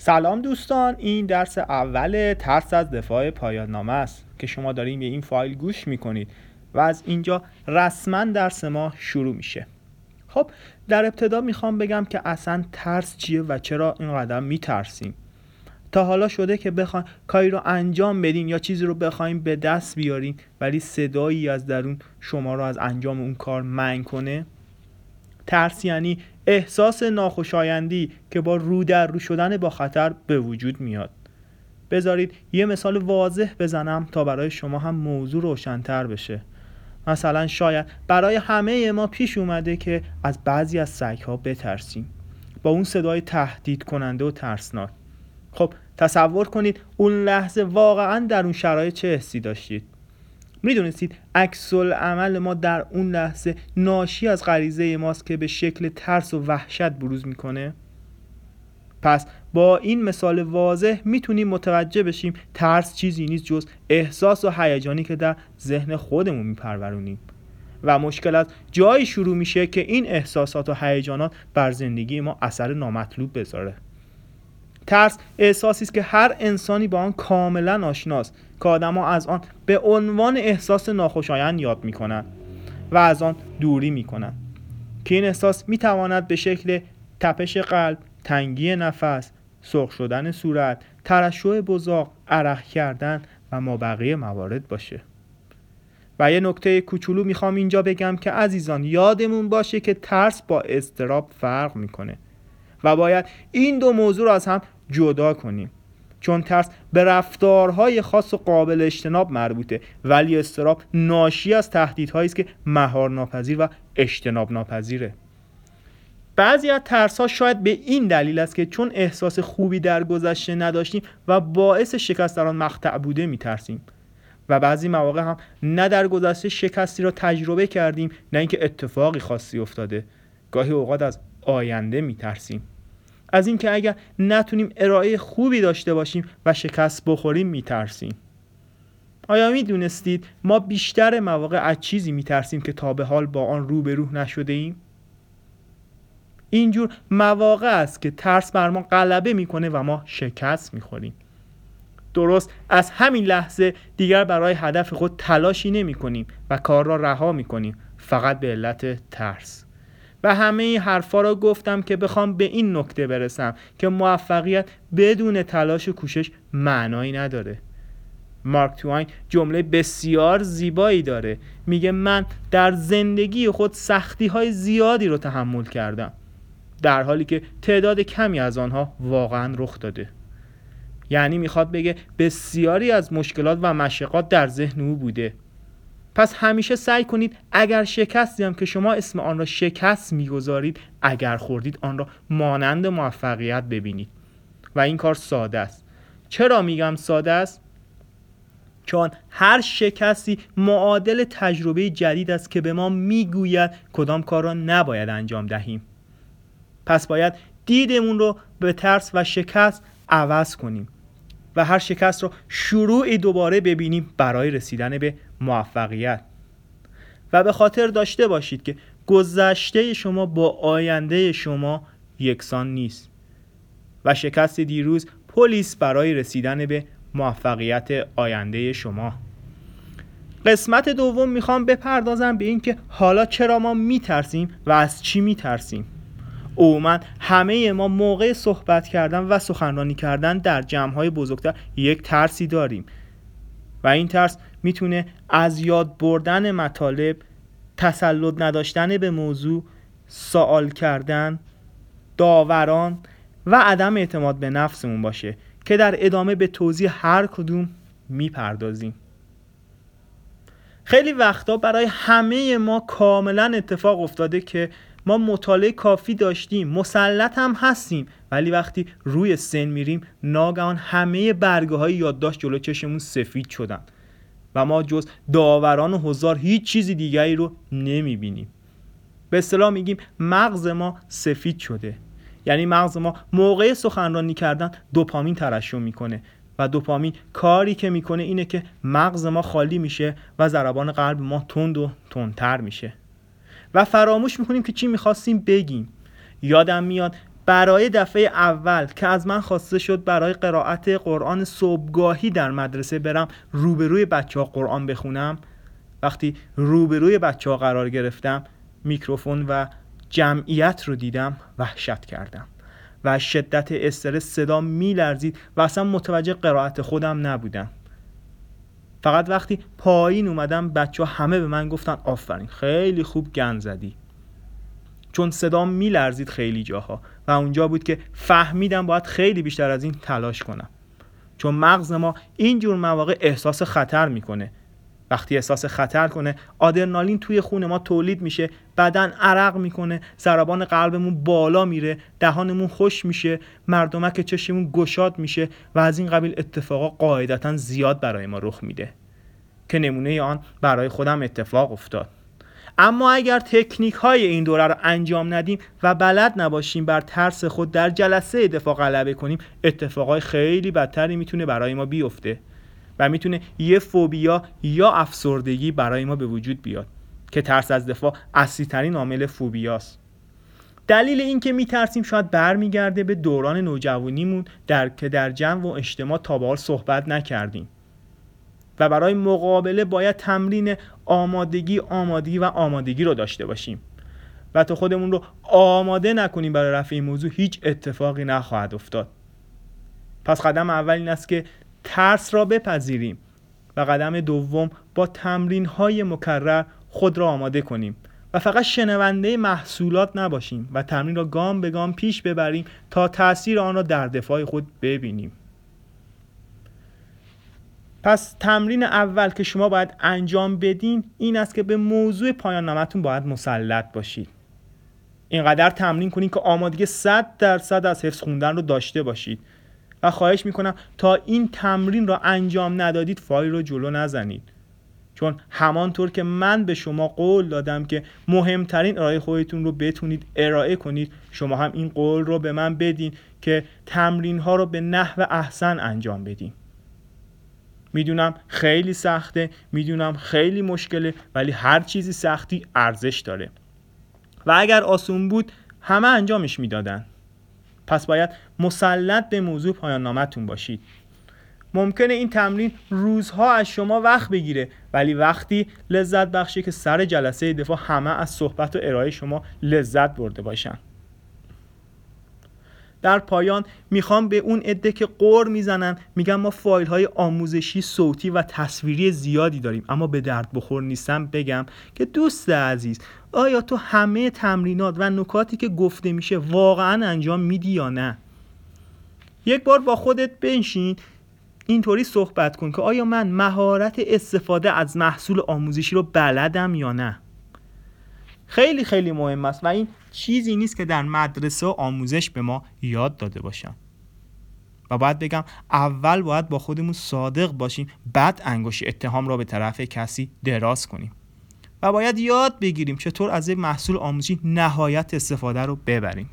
سلام دوستان این درس اول ترس از دفاع پایان نامه است که شما داریم به این فایل گوش می‌کنید و از اینجا رسما درس ما شروع میشه. خب در ابتدا می‌خوام بگم که اصلا ترس چیه و چرا اینقدر میترسیم؟ تا حالا شده که بخوایم کاری رو انجام بدین یا چیزی رو بخوایم به دست بیارین ولی صدایی از درون شما رو از انجام اون کار منع کنه؟ ترس یعنی احساس ناخوشایندی که با رو در رو شدن با خطر به وجود میاد. بذارید یه مثال واضح بزنم تا برای شما هم موضوع روشنتر بشه. مثلا شاید برای همه ما پیش اومده که از بعضی از سگ ها بترسیم. با اون صدای تهدید کننده و ترسناک. خب تصور کنید اون لحظه واقعا در اون شرایط چه حسی داشتید؟ می‌دونستید عکس عمل ما در اون لحظه ناشی از غریزه ماست که به شکل ترس و وحشت بروز می‌کنه. پس با این مثال واضح می‌تونیم متوجه بشیم ترس چیزی نیست جز احساس و هیجانی که در ذهن خودمون میپرورونیم. و مشکل از جایی شروع میشه که این احساسات و هیجانات بر زندگی ما اثر نامطلوب بذاره. ترس احساسی است که هر انسانی با آن کاملا آشناست که آدما از آن به عنوان احساس ناخوشایند یاد می‌کنند و از آن دوری می‌کنند. که این احساس می‌تواند به شکل تپش قلب تنگی نفس سرخ شدن صورت ترشح بزاق عرق کردن و ما بقیه موارد باشه. و یه نکته کوچولو می‌خوام اینجا بگم که عزیزان یادمون باشه که ترس با استراب فرق می‌کنه. و باید این دو موضوع را از هم جدا کنیم. چون ترس به رفتارهای خاص و قابل اجتناب مربوطه ولی استراب ناشی از تهدیدهایی است که مهار ناپذیر و اجتناب ناپذیره بعضی از ترس ها شاید به این دلیل است که چون احساس خوبی در گذشته نداشتیم و باعث شکست در آن مقطع بوده میترسیم. و بعضی مواقع هم نه در گذشته شکستی را تجربه کردیم نه اینکه اتفاقی خاصی افتاده. گاهی اوقات از آینده میترسیم. از اینکه اگر نتونیم ارائه خوبی داشته باشیم و شکست بخوریم میترسیم. آیا می‌دونستید ما بیشتر مواقع از چیزی میترسیم که تا به حال با آن روبرو نشده ایم؟ اینجور مواقع است که ترس بر ما غلبه می‌کنه و ما شکست می‌خوریم. درست از همین لحظه دیگر برای هدف خود تلاشی نمی کنیم و کار را رها می کنیم فقط به علت ترس. و همه این حرفا را گفتم که بخوام به این نکته برسم که موفقیت بدون تلاش و کوشش معنایی نداره. مارک توین جمله بسیار زیبایی داره. میگه من در زندگی خود سختی های زیادی رو تحمل کردم در حالی که تعداد کمی از آنها واقعا رخ داده. یعنی می‌خواد بگه بسیاری از مشکلات و مشقات در ذهن او بوده. پس همیشه سعی کنید اگر شکستی هم که شما اسم آن را شکست می‌گذارید اگر خوردید آن را مانند موفقیت ببینید. و این کار ساده است. چرا میگم ساده است؟ چون هر شکستی معادل تجربه جدید است که به ما می‌گوید کدام کار را نباید انجام دهیم. پس باید دیدمون رو به ترس و شکست عوض کنیم و هر شکست رو شروعی دوباره ببینیم برای رسیدن به موفقیت. و به خاطر داشته باشید که گذشته شما با آینده شما یکسان نیست. و شکست دیروز پلیس برای رسیدن به موفقیت آینده شما. قسمت دوم می‌خوام بپردازم به اینکه حالا چرا ما میترسیم و از چی میترسیم. عموما همه ما موقع صحبت کردن و سخنرانی کردن در جمعهای بزرگتر یک ترسی داریم. و این ترس می‌تونه از یاد بردن مطالب تسلط نداشتن به موضوع سوال کردن داوران و عدم اعتماد به نفسمون باشه که در ادامه به توضیح هر کدوم می‌پردازیم. خیلی وقتا برای همه ما کاملا اتفاق افتاده که ما مطالعه کافی داشتیم مسلط هم هستیم ولی وقتی روی سن میریم ناگهان همه برگه های یادداشت جلو چشمون سفید شدن. و ما جز داوران و هزار هیچ چیزی دیگری رو نمی‌بینیم. به اصطلاح میگیم مغز ما سفید شده. یعنی مغز ما موقع سخنرانی کردن دوپامین ترشح می‌کنه و دوپامین کاری که می‌کنه اینه که مغز ما خالی میشه و ضربان قلب ما تند و تندتر میشه. و فراموش می‌کنیم که چی می‌خواستیم بگیم. یادم میاد برای دفعه اول که از من خواسته شد برای قرائت قرآن صبحگاهی در مدرسه برم روبروی بچه ها قرآن بخونم. وقتی روبروی بچه ها قرار گرفتم میکروفون و جمعیت رو دیدم وحشت کردم. و شدت استرس صدا میلرزید و اصلا متوجه قرائت خودم نبودم. فقط وقتی پایین اومدم بچه ها همه به من گفتن آفرین خیلی خوب گن زدی. چون صدا میلرزید خیلی جاها. و اونجا بود که فهمیدم باید خیلی بیشتر از این تلاش کنم. چون مغز ما اینجور مواقع احساس خطر می‌کنه. وقتی احساس خطر کنه آدرنالین توی خون ما تولید میشه بدن عرق می‌کنه ضربان قلبمون بالا میره دهانمون خوش میشه مردمک چشممون گشاد میشه و از این قبیل اتفاقا قاعدتا زیاد برای ما رخ میده. که نمونه آن برای خودم اتفاق افتاد. اما اگر تکنیک های این دوره رو انجام ندیم و بلد نباشیم بر ترس خود در جلسه دفاع غلبه کنیم اتفاقای خیلی بدتری می‌تونه برای ما بیفته و می‌تونه یه فوبیا یا افسردگی برای ما به وجود بیاد که ترس از دفاع اصلی ترین عامل فوبیاست. دلیل اینکه میترسیم شاید برمیگرده به دوران نوجوانیمون در که در جمع و اجتماع تا صحبت نکردیم. و برای مقابله باید تمرین آمادگی آمادگی و آمادگی رو داشته باشیم. و تا خودمون رو آماده نکنیم برای رفع این موضوع هیچ اتفاقی نخواهد افتاد. پس قدم اول این است که ترس را بپذیریم و قدم دوم با تمرین های مکرر خود را آماده کنیم. و فقط شنونده محصولات نباشیم و تمرین را گام به گام پیش ببریم تا تاثیر آن را در دفاع خود ببینیم. پس تمرین اول که شما باید انجام بدین این است که به موضوع پایان نامتون باید مسلط باشید. اینقدر تمرین کنید که آمادگی 100 درصد از حفظ خوندن رو داشته باشید. و خواهش می‌کنم تا این تمرین را انجام ندادید فایل رو جلو نزنید. چون همانطور که من به شما قول دادم که مهمترین ارائه خودتون رو بتونید ارائه کنید شما هم این قول رو به من بدین که تمرین ها رو به نحو احسن انجام بدین. می‌دونم خیلی سخته می‌دونم خیلی مشکله ولی هر چیزی سختی ارزش داره. و اگر آسون بود همه انجامش می‌دادن. پس باید مسلط به موضوع پایان نامتون باشید. ممکنه این تمرین روزها از شما وقت بگیره ولی وقتی لذت بخشه که سر جلسه دفاع همه از صحبت و ارائه شما لذت برده باشن. در پایان می‌خوام به اون عده که قور می‌زنن میگن ما فایل های آموزشی صوتی و تصویری زیادی داریم. اما به درد بخور نیستم بگم که دوست عزیز آیا تو همه تمرینات و نکاتی که گفته میشه واقعا انجام میدی یا نه؟ یک بار با خودت بنشین اینطوری صحبت کن که آیا من مهارت استفاده از محصول آموزشی رو بلدم یا نه؟ خیلی خیلی مهم است و این چیزی نیست که در مدرسه و آموزش به ما یاد داده باشن. و باید بگم اول باید با خودمون صادق باشیم بعد انگشت اتهام را به طرف کسی دراز کنیم. و باید یاد بگیریم چطور از یک محصول آموزشی نهایت استفاده رو ببریم.